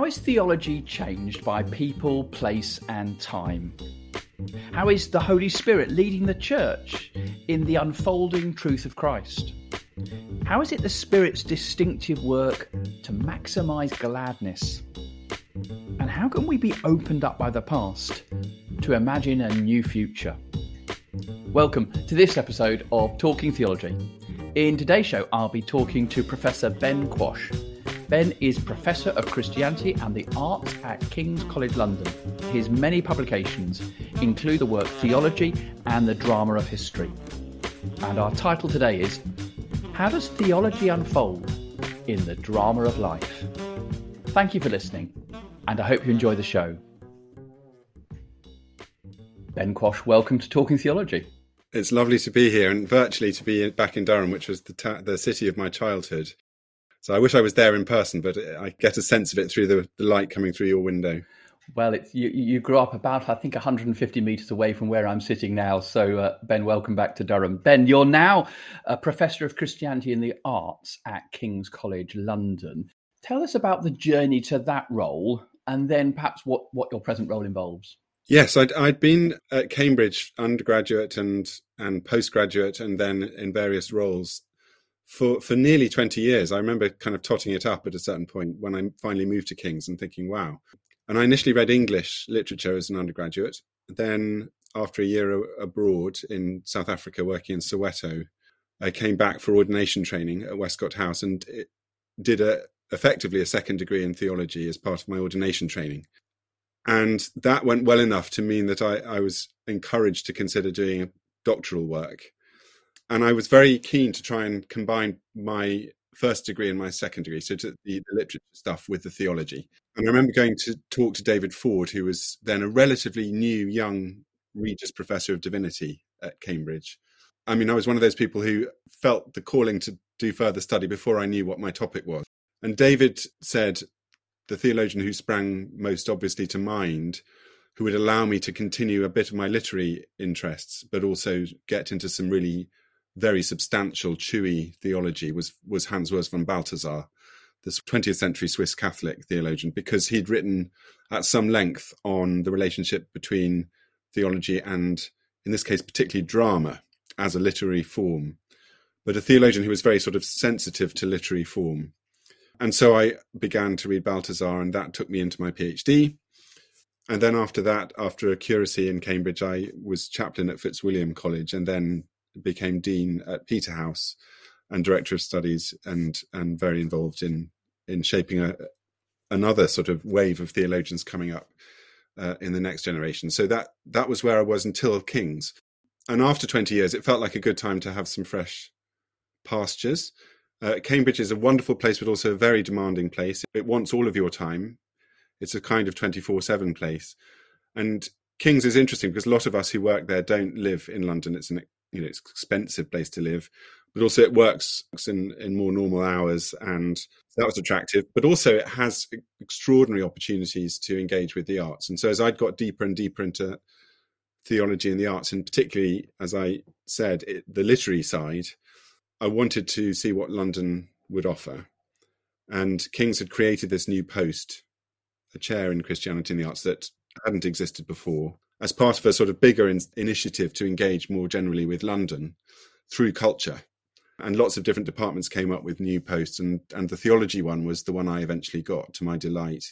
How is theology changed by people, place, and time? How is the Holy Spirit leading the church in the unfolding truth of Christ? How is it the Spirit's distinctive work to maximize gladness? And how can we be opened up by the past to imagine a new future? Welcome to this episode of Talking Theology. In today's show, I'll be talking to Professor Ben Quash. Ben is Professor of Christianity and the Arts at King's College London. His many publications include the work Theology and the Drama of History. And our title today is How Does Theology Unfold in the Drama of Life? Thank you for listening, and I hope you enjoy the show. Ben Quash, welcome to Talking Theology. It's lovely to be here and virtually to be back in Durham, which was the, ta- the city of my childhood. So I wish I was there in person, but I get a sense of it through the, the light coming through your window. Well, you, you grew up about, I think, 150 metres away from where I'm sitting now. So, uh, Ben, welcome back to Durham. Ben, you're now a Professor of Christianity in the Arts at King's College London. Tell us about the journey to that role and then perhaps what, what your present role involves. Yes, I'd, I'd been at Cambridge undergraduate and, and postgraduate and then in various roles for for nearly 20 years. I remember kind of totting it up at a certain point when I finally moved to King's and thinking, wow. And I initially read English literature as an undergraduate. Then, after a year abroad in South Africa working in Soweto, I came back for ordination training at Westcott House and did a effectively a second degree in theology as part of my ordination training. And that went well enough to mean that I, I was encouraged to consider doing doctoral work and I was very keen to try and combine my first degree and my second degree, so the, the, literature stuff with the theology. And I remember going to talk to David Ford, who was then a relatively new, young Regius Professor of Divinity at Cambridge. I mean, I was one of those people who felt the calling to do further study before I knew what my topic was. And David said, the theologian who sprang most obviously to mind, who would allow me to continue a bit of my literary interests, but also get into some really very substantial, chewy theology was was Hans Urs von Balthasar, this 20th century Swiss Catholic theologian, because he'd written at some length on the relationship between theology and, in this case, particularly drama as a literary form, but a theologian who was very sort of sensitive to literary form. And so I began to read Balthasar, and that took me into my PhD. And then after that, after a curacy in Cambridge, I was chaplain at Fitzwilliam College and then became dean at Peterhouse and director of studies, and and very involved in in shaping a another sort of wave of theologians coming up uh, in the next generation. So that that was where I was until King's, and after twenty years, it felt like a good time to have some fresh pastures. Uh, Cambridge is a wonderful place, but also a very demanding place. It wants all of your time. It's a kind of twenty four seven place, and King's is interesting because a lot of us who work there don't live in London. It's an you know it's expensive place to live but also it works in in more normal hours and that was attractive but also it has extraordinary opportunities to engage with the arts. And so as i'd got deeper and deeper into theology and the arts and particularly as i said it, the literary side i wanted to see what london would offer. And kings had created this new post a chair in christianity and the arts that hadn't existed before as part of a sort of bigger in- initiative to engage more generally with London through culture. And lots of different departments came up with new posts, and, and the theology one was the one I eventually got to my delight.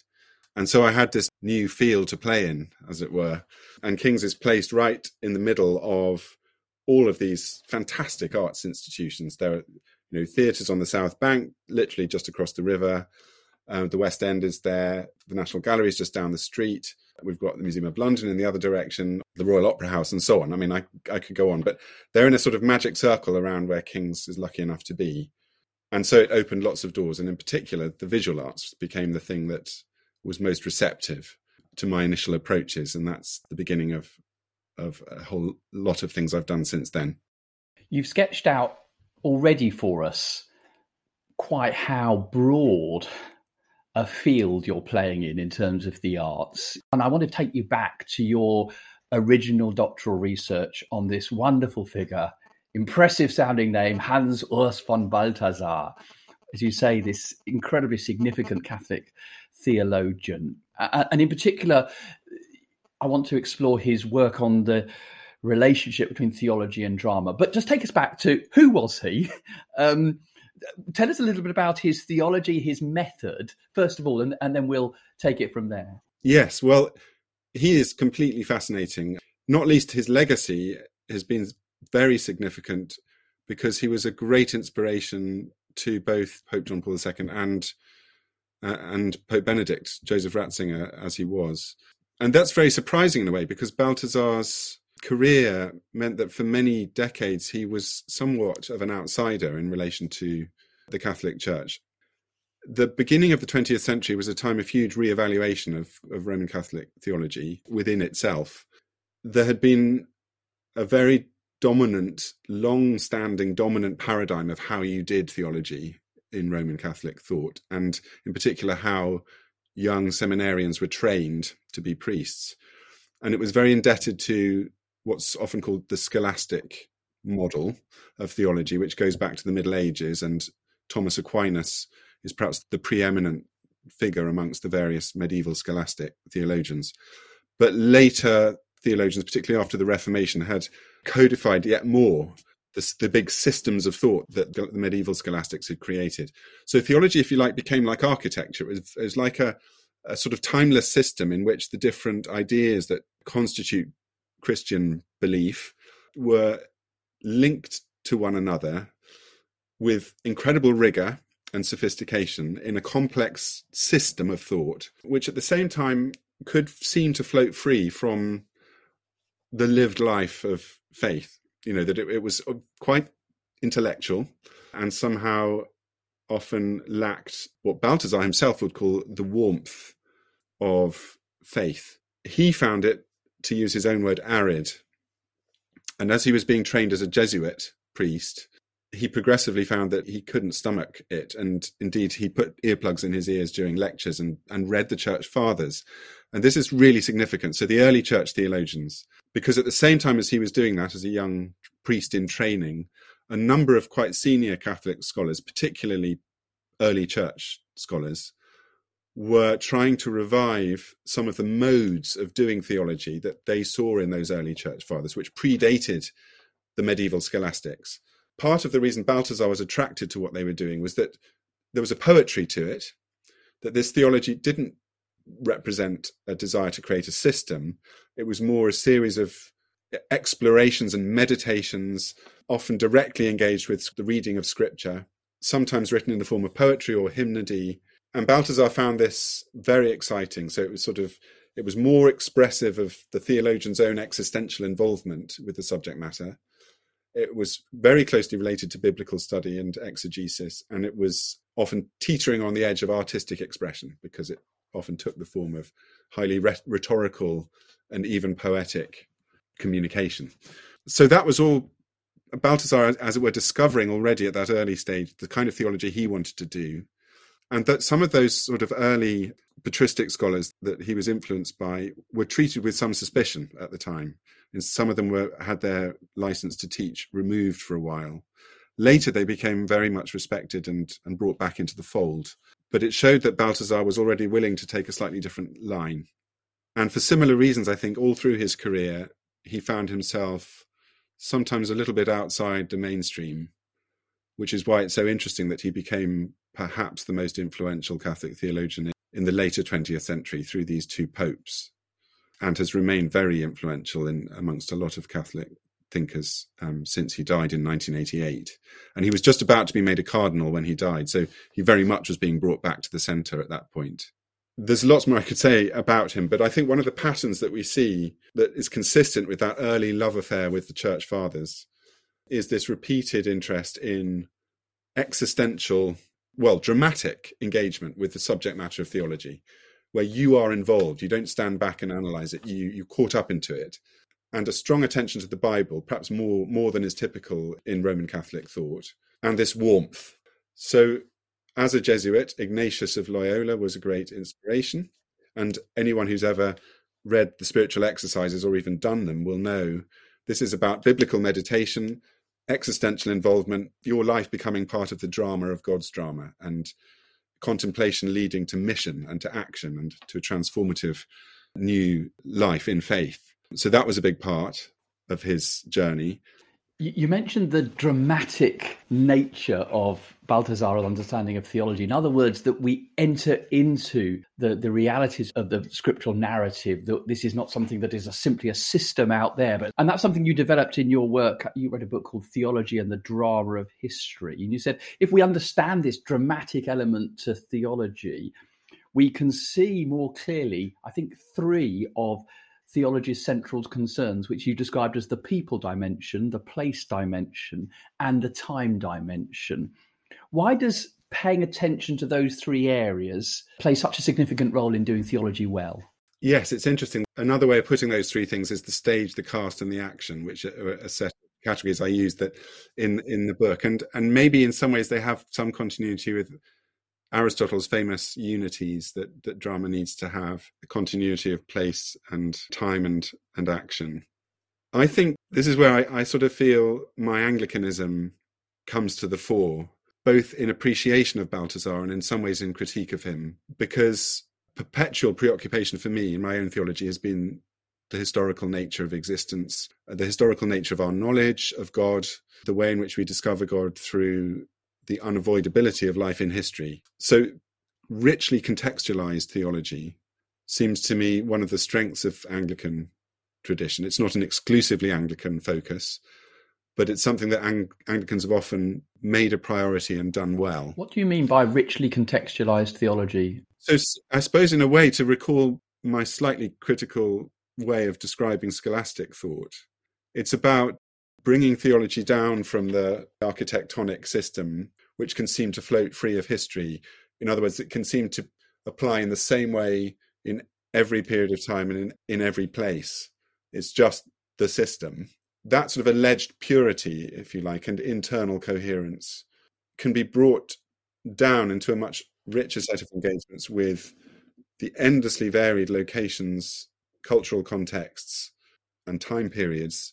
And so I had this new field to play in, as it were. And King's is placed right in the middle of all of these fantastic arts institutions. There are, you know, theatres on the South Bank, literally just across the river. Uh, the West End is there. The National Gallery is just down the street. We've got the Museum of London in the other direction, the Royal Opera House, and so on. I mean, I, I could go on, but they're in a sort of magic circle around where King's is lucky enough to be. And so it opened lots of doors. And in particular, the visual arts became the thing that was most receptive to my initial approaches. And that's the beginning of, of a whole lot of things I've done since then. You've sketched out already for us quite how broad a field you're playing in in terms of the arts. And I want to take you back to your original doctoral research on this wonderful figure, impressive sounding name, Hans Urs von Balthasar. As you say, this incredibly significant Catholic theologian. And in particular, I want to explore his work on the relationship between theology and drama. But just take us back to who was he? Um, tell us a little bit about his theology, his method, first of all, and, and then we'll take it from there. Yes, well, he is completely fascinating. Not least his legacy has been very significant because he was a great inspiration to both Pope John Paul II and uh, and Pope Benedict, Joseph Ratzinger, as he was. And that's very surprising in a way because Balthasar's career meant that for many decades he was somewhat of an outsider in relation to the Catholic Church. The beginning of the 20th century was a time of huge re-evaluation of, of Roman Catholic theology within itself. There had been a very dominant, long standing dominant paradigm of how you did theology in Roman Catholic thought, and in particular, how young seminarians were trained to be priests. And it was very indebted to what's often called the scholastic model of theology, which goes back to the Middle Ages. And Thomas Aquinas is perhaps the preeminent figure amongst the various medieval scholastic theologians. But later theologians, particularly after the Reformation, had codified yet more the, the, big systems of thought that the medieval scholastics had created. So theology, if you like, became like architecture. It was, it was like a, a sort of timeless system in which the different ideas that constitute Christian belief were linked to one another with incredible rigor and sophistication in a complex system of thought, which at the same time could seem to float free from the lived life of faith. You know, that it, it was uh, quite intellectual and somehow often lacked what Balthasar himself would call the warmth of faith. He found it, to use his own word, arid. And as he was being trained as a Jesuit priest, he progressively found that he couldn't stomach it. And indeed, he put earplugs in his ears during lectures and, and read the church fathers. And this is really significant. So, the early church theologians, because at the same time as he was doing that as a young priest in training, a number of quite senior Catholic scholars, particularly early church scholars, were trying to revive some of the modes of doing theology that they saw in those early church fathers, which predated the medieval scholastics part of the reason Balthasar was attracted to what they were doing was that there was a poetry to it, that this theology didn't represent a desire to create a system. It was more a series of explorations and meditations, often directly engaged with the reading of scripture, sometimes written in the form of poetry or hymnody. And Balthasar found this very exciting. So it was sort of it was more expressive of the theologian's own existential involvement with the subject matter it was very closely related to biblical study and exegesis, and it was often teetering on the edge of artistic expression because it often took the form of highly rhetorical and even poetic communication. So that was all Balthasar, as it were, discovering already at that early stage the kind of theology he wanted to do. And that some of those sort of early patristic scholars that he was influenced by were treated with some suspicion at the time and some of them were had their license to teach removed for a while. Later, they became very much respected and, and brought back into the fold. But it showed that Balthasar was already willing to take a slightly different line. And for similar reasons, I think all through his career, he found himself sometimes a little bit outside the mainstream, which is why it's so interesting that he became perhaps the most influential Catholic theologian in the later 20th century through these two popes and has remained very influential in amongst a lot of Catholic thinkers um, since he died in 1988. And he was just about to be made a cardinal when he died, so he very much was being brought back to the centre at that point. There's lots more I could say about him, but I think one of the patterns that we see that is consistent with that early love affair with the church fathers is this repeated interest in existential, well, dramatic engagement with the subject matter of theology where you are involved. You don't stand back and analyze it. You you caught up into it, and a strong attention to the Bible, perhaps more more than is typical in Roman Catholic thought, and this warmth. So, as a Jesuit, Ignatius of Loyola was a great inspiration, and anyone who's ever read the spiritual exercises or even done them will know this is about biblical meditation, existential involvement, your life becoming part of the drama of God's drama, and contemplation leading to mission and to action and to a transformative new life in faith. So that was a big part of his journey. You mentioned the dramatic nature of Balthasar's understanding of theology. In other words, that we enter into the, the realities of the scriptural narrative, that this is not something that is a, simply a system out there. But, and that's something you developed in your work. You wrote a book called Theology and the Drama of History. And you said, if we understand this dramatic element to theology, we can see more clearly, I think, three of theology's central concerns, which you described as the people dimension, the place dimension, and the time dimension. Why does paying attention to those three areas play such a significant role in doing theology well? Yes, it's interesting. Another way of putting those three things is the stage, the cast, and the action, which are a set of categories I use that in in the book, and and maybe in some ways they have some continuity with Aristotle's famous unities that, that drama needs to have continuity of place and time and, and action. I think this is where I, I sort of feel my Anglicanism comes to the fore, both in appreciation of Balthasar and in some ways in critique of him, because perpetual preoccupation for me in my own theology has been the historical nature of existence, the historical nature of our knowledge of God, the way in which we discover God through the unavoidability of life in history. So, richly contextualized theology seems to me one of the strengths of Anglican tradition. It's not an exclusively Anglican focus, but it's something that Ang- Anglicans have often made a priority and done well. What do you mean by richly contextualized theology? So, I suppose, in a way, to recall my slightly critical way of describing scholastic thought, it's about bringing theology down from the architectonic system which can seem to float free of history. In other words, it can seem to apply in the same way in every period of time and in, in every place. It's just the system. That sort of alleged purity, if you like, and internal coherence can be brought down into a much richer set of engagements with the endlessly varied locations, cultural contexts, and time periods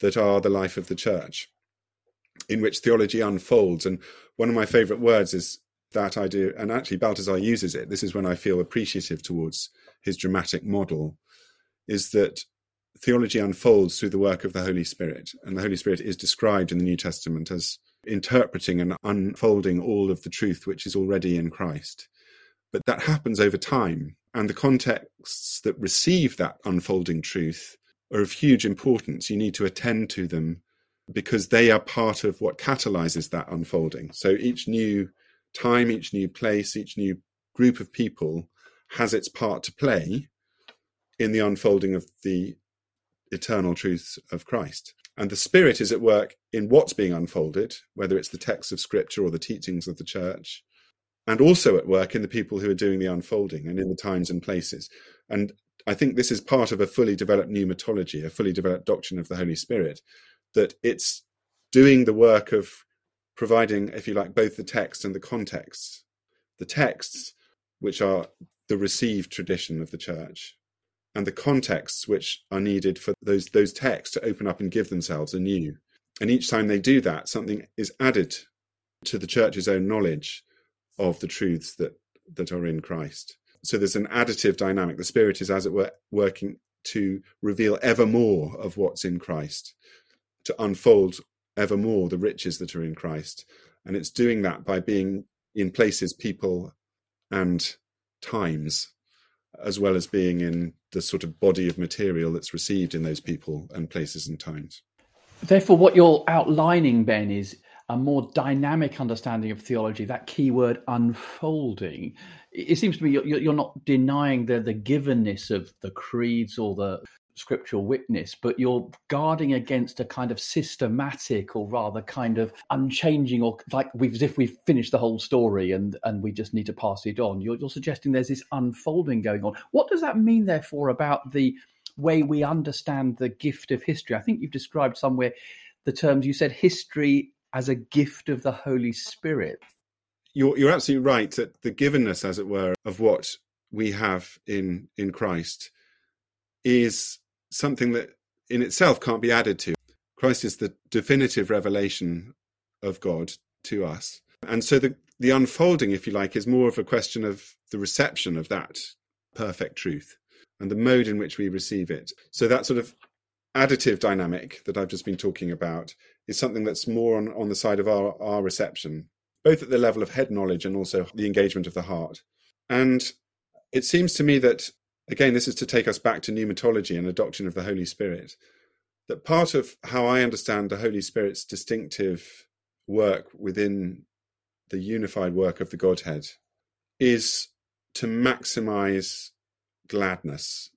that are the life of the church in which theology unfolds. And one of my favorite words is that idea, and actually Balthasar uses it. This is when I feel appreciative towards his dramatic model, is that theology unfolds through the work of the Holy Spirit. And the Holy Spirit is described in the New Testament as interpreting and unfolding all of the truth which is already in Christ. But that happens over time. And the contexts that receive that unfolding truth are of huge importance. You need to attend to them because they are part of what catalyzes that unfolding. So each new time, each new place, each new group of people has its part to play in the unfolding of the eternal truths of Christ. And the Spirit is at work in what's being unfolded, whether it's the texts of Scripture or the teachings of the church, and also at work in the people who are doing the unfolding and in the times and places. And I think this is part of a fully developed pneumatology, a fully developed doctrine of the Holy Spirit, that it's doing the work of providing, if you like, both the text and the context. The texts, which are the received tradition of the church, and the contexts which are needed for those those texts to open up and give themselves anew. And each time they do that, something is added to the church's own knowledge of the truths that that are in Christ. So there's an additive dynamic. The Spirit is, as it were, working to reveal ever more of what's in Christ to unfold ever more the riches that are in Christ. And it's doing that by being in places, people, and times, as well as being in the sort of body of material that's received in those people and places and times. Therefore, what you're outlining, Ben, is a more dynamic understanding of theology, that key word unfolding. It seems to me you're not denying the, the givenness of the creeds or the scriptural witness, but you're guarding against a kind of systematic or rather kind of unchanging or like we've, as if we've finished the whole story and, and we just need to pass it on. You're, you're suggesting there's this unfolding going on. What does that mean, therefore, about the way we understand the gift of history? I think you've described somewhere the terms you said history as a gift of the Holy Spirit. You're, you're absolutely right that the givenness, as it were, of what we have in in Christ is something that in itself can't be added to. Christ is the definitive revelation of God to us. And so the, the unfolding, if you like, is more of a question of the reception of that perfect truth and the mode in which we receive it. So that sort of additive dynamic that I've just been talking about is something that's more on, on the side of our, our reception, both at the level of head knowledge and also the engagement of the heart. And it seems to me that, again, this is to take us back to pneumatology and the doctrine of the Holy Spirit, that part of how I understand the Holy Spirit's distinctive work within the unified work of the Godhead is to maximize gladness.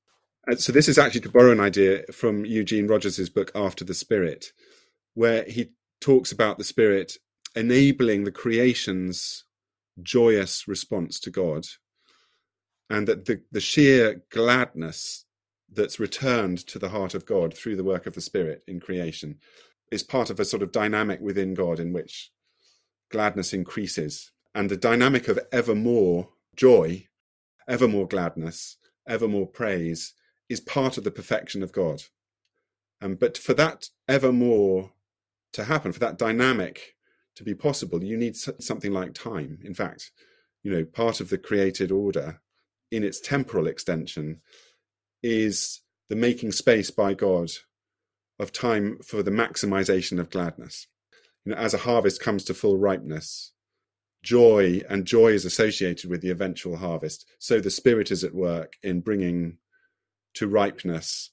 And so, this is actually to borrow an idea from Eugene Rogers's book, After the Spirit, where he talks about the Spirit enabling the creation's joyous response to God, and that the, the sheer gladness that's returned to the heart of God through the work of the Spirit in creation is part of a sort of dynamic within God in which gladness increases. And the dynamic of ever more joy, ever more gladness, ever more praise is part of the perfection of God. Um, but for that ever more to happen, for that dynamic to be possible, you need something like time. In fact, you know, part of the created order in its temporal extension is the making space by God of time for the maximization of gladness. You know, as a harvest comes to full ripeness, joy and joy is associated with the eventual harvest. So the Spirit is at work in bringing to ripeness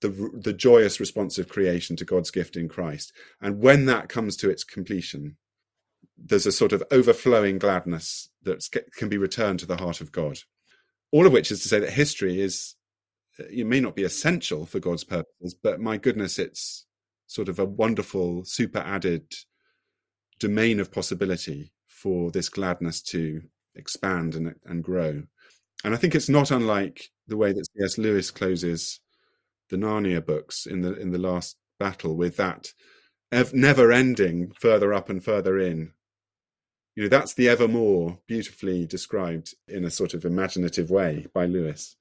the the joyous response of creation to God's gift in Christ. And when that comes to its completion, there's a sort of overflowing gladness that can be returned to the heart of God. All of which is to say that history is it may not be essential for God's purposes, but my goodness, it's sort of a wonderful super added domain of possibility for this gladness to expand and, and grow. And I think it's not unlike the way that C.S. Lewis closes the Narnia books in the in the last battle with that ev- never ending further up and further in. You know, that's the evermore beautifully described in a sort of imaginative way by Lewis.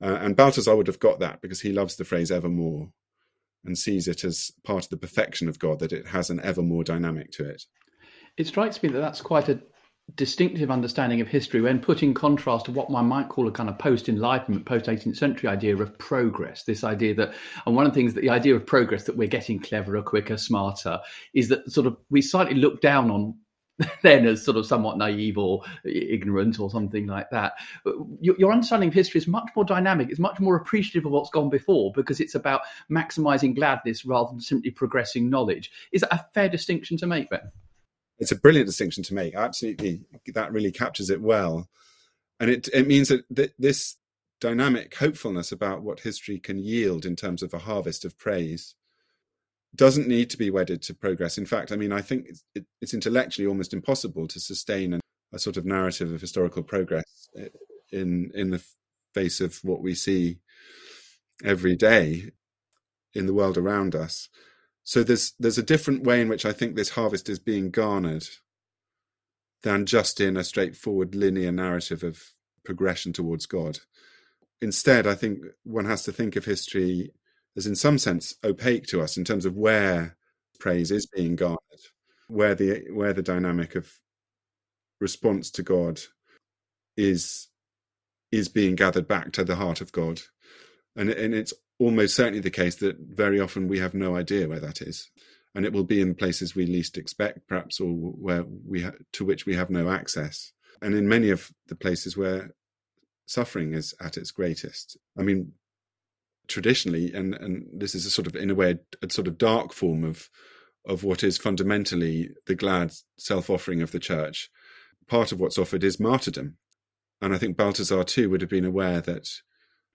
Uh, and Balthasar would have got that because he loves the phrase evermore and sees it as part of the perfection of God, that it has an evermore dynamic to it. It strikes me that that's quite a distinctive understanding of history when put in contrast to what one might call a kind of post enlightenment post 18th century idea of progress this idea that and one of the things that the idea of progress that we're getting cleverer quicker smarter is that sort of we slightly look down on then as sort of somewhat naive or ignorant or something like that. Your, your, understanding of history is much more dynamic. It's much more appreciative of what's gone before because it's about maximizing gladness rather than simply progressing knowledge. Is that a fair distinction to make, Ben? It's a brilliant distinction to make. Absolutely, that really captures it well, and it it means that th- this dynamic hopefulness about what history can yield in terms of a harvest of praise doesn't need to be wedded to progress. In fact, I mean, I think it's, it, it's intellectually almost impossible to sustain a, a, sort of narrative of historical progress eh, in in the face of what we see every day in the world around us. So there's there's a different way in which I think this harvest is being garnered than just in a straightforward linear narrative of progression towards God. Instead, I think one has to think of history is in some sense opaque to us in terms of where praise is being garnered, where the where the dynamic of response to God is is being gathered back to the heart of God, and and it's almost certainly the case that very often we have no idea where that is, and it will be in places we least expect, perhaps, or where we ha- to which we have no access, and in many of the places where suffering is at its greatest. I mean, traditionally, and and this is a sort of in a way a, a sort of dark form of of what is fundamentally the glad self-offering of the church. Part of what's offered is martyrdom, and I think Balthasar too would have been aware that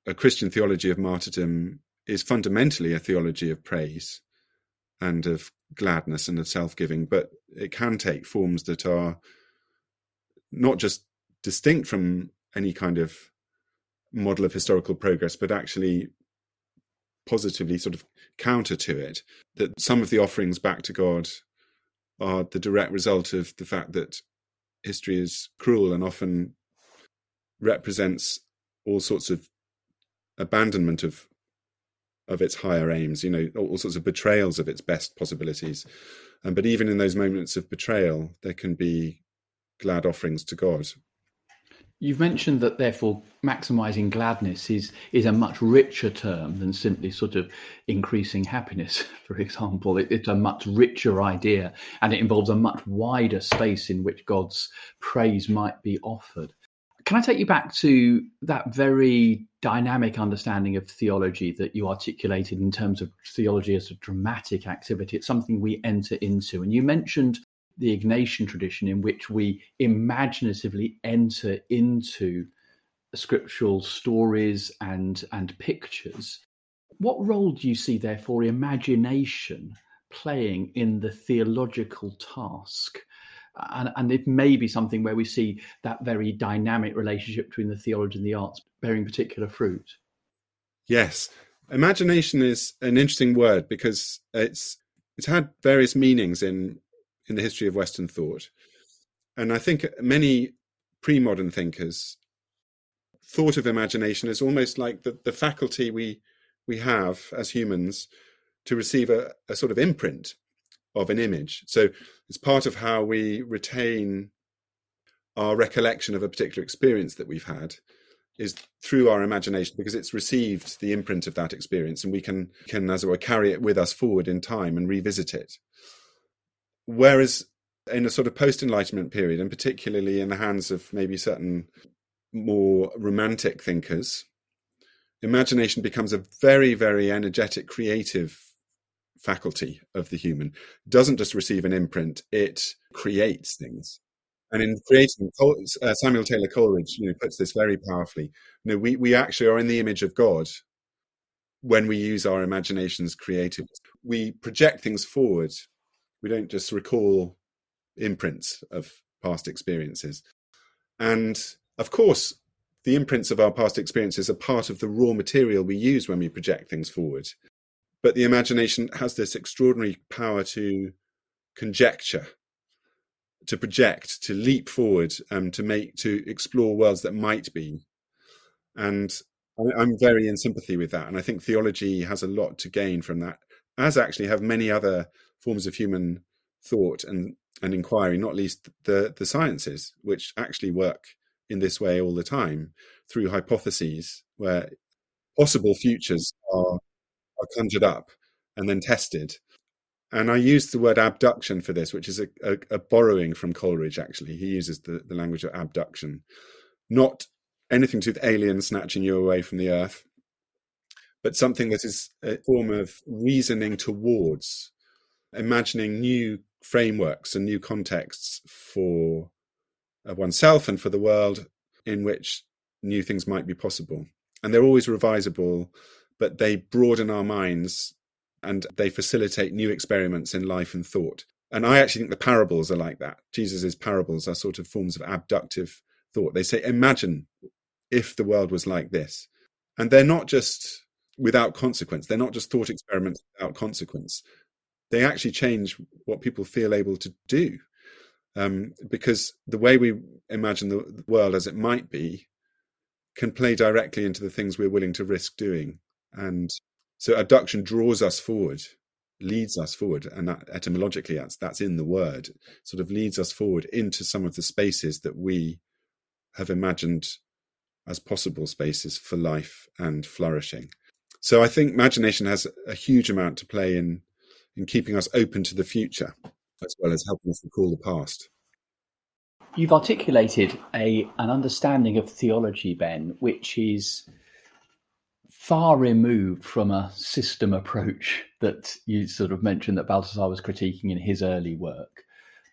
a Christian theology of martyrdom is fundamentally a theology of praise and of gladness and of self-giving, but it can take forms that are not just distinct from any kind of model of historical progress, but actually positively sort of counter to it that some of the offerings back to God are the direct result of the fact that history is cruel and often represents all sorts of abandonment of of its higher aims you know all sorts of betrayals of its best possibilities um, but even in those moments of betrayal there can be glad offerings to God. You've mentioned that, therefore, maximizing gladness is is a much richer term than simply sort of increasing happiness. For example, it, it's a much richer idea, and it involves a much wider space in which God's praise might be offered. Can I take you back to that very dynamic understanding of theology that you articulated in terms of theology as a dramatic activity? It's something we enter into, and you mentioned the Ignatian tradition in which we imaginatively enter into scriptural stories and and pictures. What role do you see therefore imagination playing in the theological task? And, and it may be something where we see that very dynamic relationship between the theology and the arts bearing particular fruit. Yes, imagination is an interesting word because it's it's had various meanings in in the history of Western thought. And I think many pre modern thinkers thought of imagination as almost like the, the faculty we, we have as humans to receive a, a sort of imprint of an image. So it's part of how we retain our recollection of a particular experience that we've had is through our imagination because it's received the imprint of that experience and we can can as it were carry it with us forward in time and revisit it Whereas in a sort of post Enlightenment period, and particularly in the hands of maybe certain more romantic thinkers, imagination becomes a very, very energetic, creative faculty of the human. It doesn't just receive an imprint, it creates things. And in creating, uh, Samuel Taylor Coleridge, you know, puts this very powerfully. You know, we we actually are in the image of God when we use our imaginations creatively. We project things forward we don't just recall imprints of past experiences. And of course, the imprints of our past experiences are part of the raw material we use when we project things forward. But the imagination has this extraordinary power to conjecture, to project, to leap forward, um, to make, to explore worlds that might be. And I'm very in sympathy with that. And I think theology has a lot to gain from that, as actually have many other forms of human thought and and inquiry, not least the the sciences, which actually work in this way all the time through hypotheses where possible futures are are conjured up and then tested. And I use the word abduction for this, which is a, a, a borrowing from Coleridge. Actually, he uses the, the language of abduction, not anything to do with aliens snatching you away from the earth, but something that is a form of reasoning towards imagining new frameworks and new contexts for uh, oneself and for the world in which new things might be possible. And they're always revisable, but they broaden our minds and they facilitate new experiments in life and thought. And I actually think the parables are like that. Jesus's parables are sort of forms of abductive thought. They say, imagine if the world was like this. And they're not just without consequence. They're not just thought experiments without consequence they actually change what people feel able to do. Um, because the way we imagine the world as it might be can play directly into the things we're willing to risk doing. And so abduction draws us forward, leads us forward, and that, etymologically that's that's in the word, sort of leads us forward into some of the spaces that we have imagined as possible spaces for life and flourishing. So I think imagination has a huge amount to play in in keeping us open to the future as well as helping us recall the past. You've articulated a an understanding of theology, Ben, which is far removed from a system approach that you sort of mentioned that Balthasar was critiquing in his early work,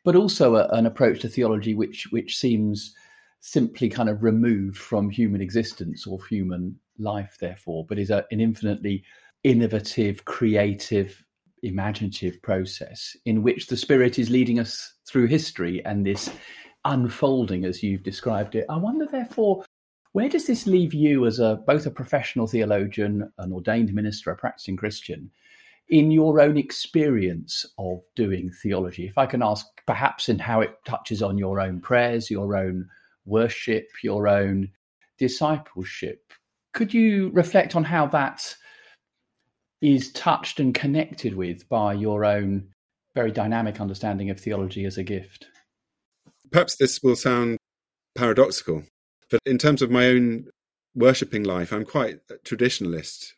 but also a, an approach to theology which which seems simply kind of removed from human existence or human life, therefore, but is a, an infinitely innovative, creative, imaginative process in which the spirit is leading us through history and this unfolding as you've described it. I wonder, therefore, where does this leave you as a both a professional theologian, an ordained minister, a practicing Christian, in your own experience of doing theology? If I can ask, perhaps in how it touches on your own prayers, your own worship, your own discipleship. Could you reflect on how that is touched and connected with by your own very dynamic understanding of theology as a gift. Perhaps this will sound paradoxical, but in terms of my own worshipping life, I'm quite traditionalist,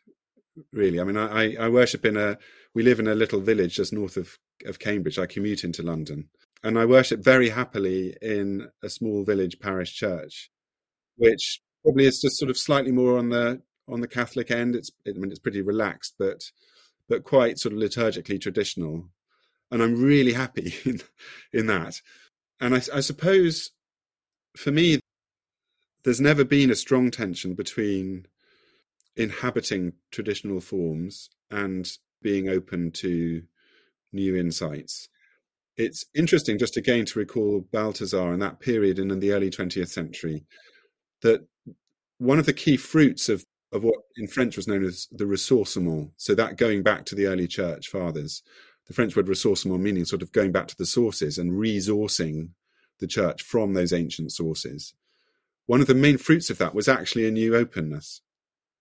really. I mean, I, I worship in a, we live in a little village just north of, of Cambridge. I commute into London and I worship very happily in a small village parish church, which probably is just sort of slightly more on the on the Catholic end. It's I mean it's pretty relaxed, but but quite sort of liturgically traditional, and I'm really happy in in that. And I, I suppose for me, there's never been a strong tension between inhabiting traditional forms and being open to new insights. It's interesting just again to recall Balthasar and that period in the early 20th century that one of the key fruits of, of what in French was known as the ressourcement, so that going back to the early church fathers, the French word ressourcement meaning sort of going back to the sources and resourcing the church from those ancient sources. One of the main fruits of that was actually a new openness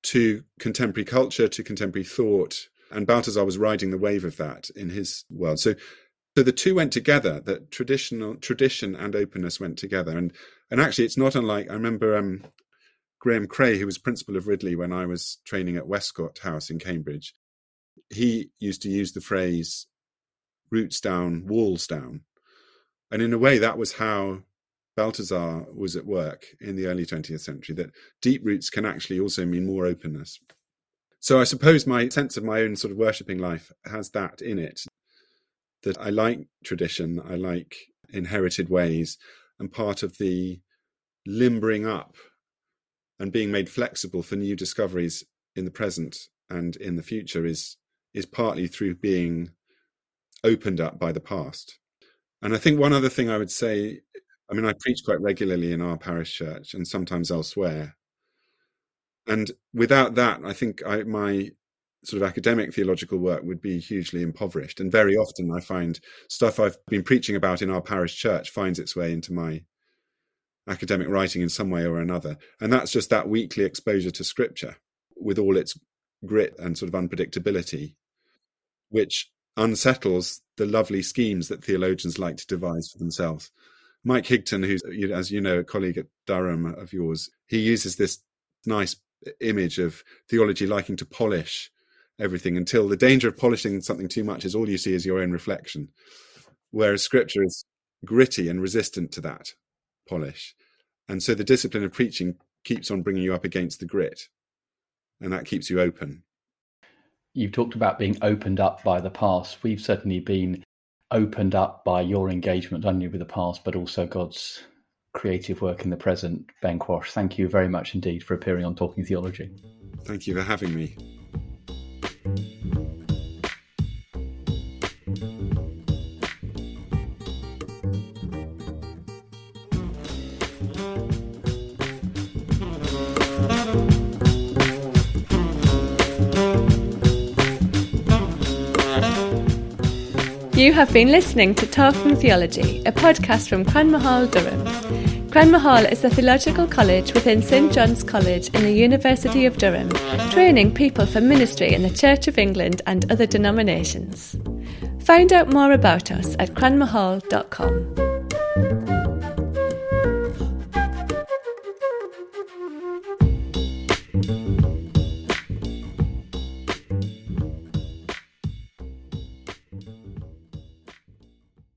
to contemporary culture, to contemporary thought. And Balthasar was riding the wave of that in his world. So so the two went together that traditional tradition and openness went together and and actually it's not unlike i remember um, graham cray who was principal of ridley when i was training at westcott house in cambridge he used to use the phrase roots down walls down. And in a way that was how Balthasar was at work in the early 20th century that deep roots can actually also mean more openness. So i suppose my sense of my own sort of worshipping life has that in it that I like tradition, I like inherited ways, and part of the limbering up and being made flexible for new discoveries in the present and in the future is is partly through being opened up by the past. And I think one other thing I would say, I mean, I preach quite regularly in our parish church and sometimes elsewhere. And without that, I think I, my sort of academic theological work would be hugely impoverished. And very often I find stuff I've been preaching about in our parish church finds its way into my academic writing in some way or another. And that's just that weekly exposure to scripture with all its grit and sort of unpredictability, which unsettles the lovely schemes that theologians like to devise for themselves. Mike Higton, who's, as you know, a colleague at Durham of yours, he uses this nice image of theology liking to polish everything until the danger of polishing something too much is all you see is your own reflection. Whereas scripture is gritty and resistant to that polish. And so the discipline of preaching keeps on bringing you up against the grit, and that keeps you open. You've talked about being opened up by the past. We've certainly been opened up by your engagement, not only with the past, but also God's creative work in the present. Ben Quash, thank you very much indeed for appearing on Talking Theology. Thank you for having me. Have been listening to Talking Theology, a podcast from Cranmer Hall, Durham. Cranmer Hall is a theological college within St John's College in the University of Durham, training people for ministry in the Church of England and other denominations. Find out more about us at cranmerhall.com.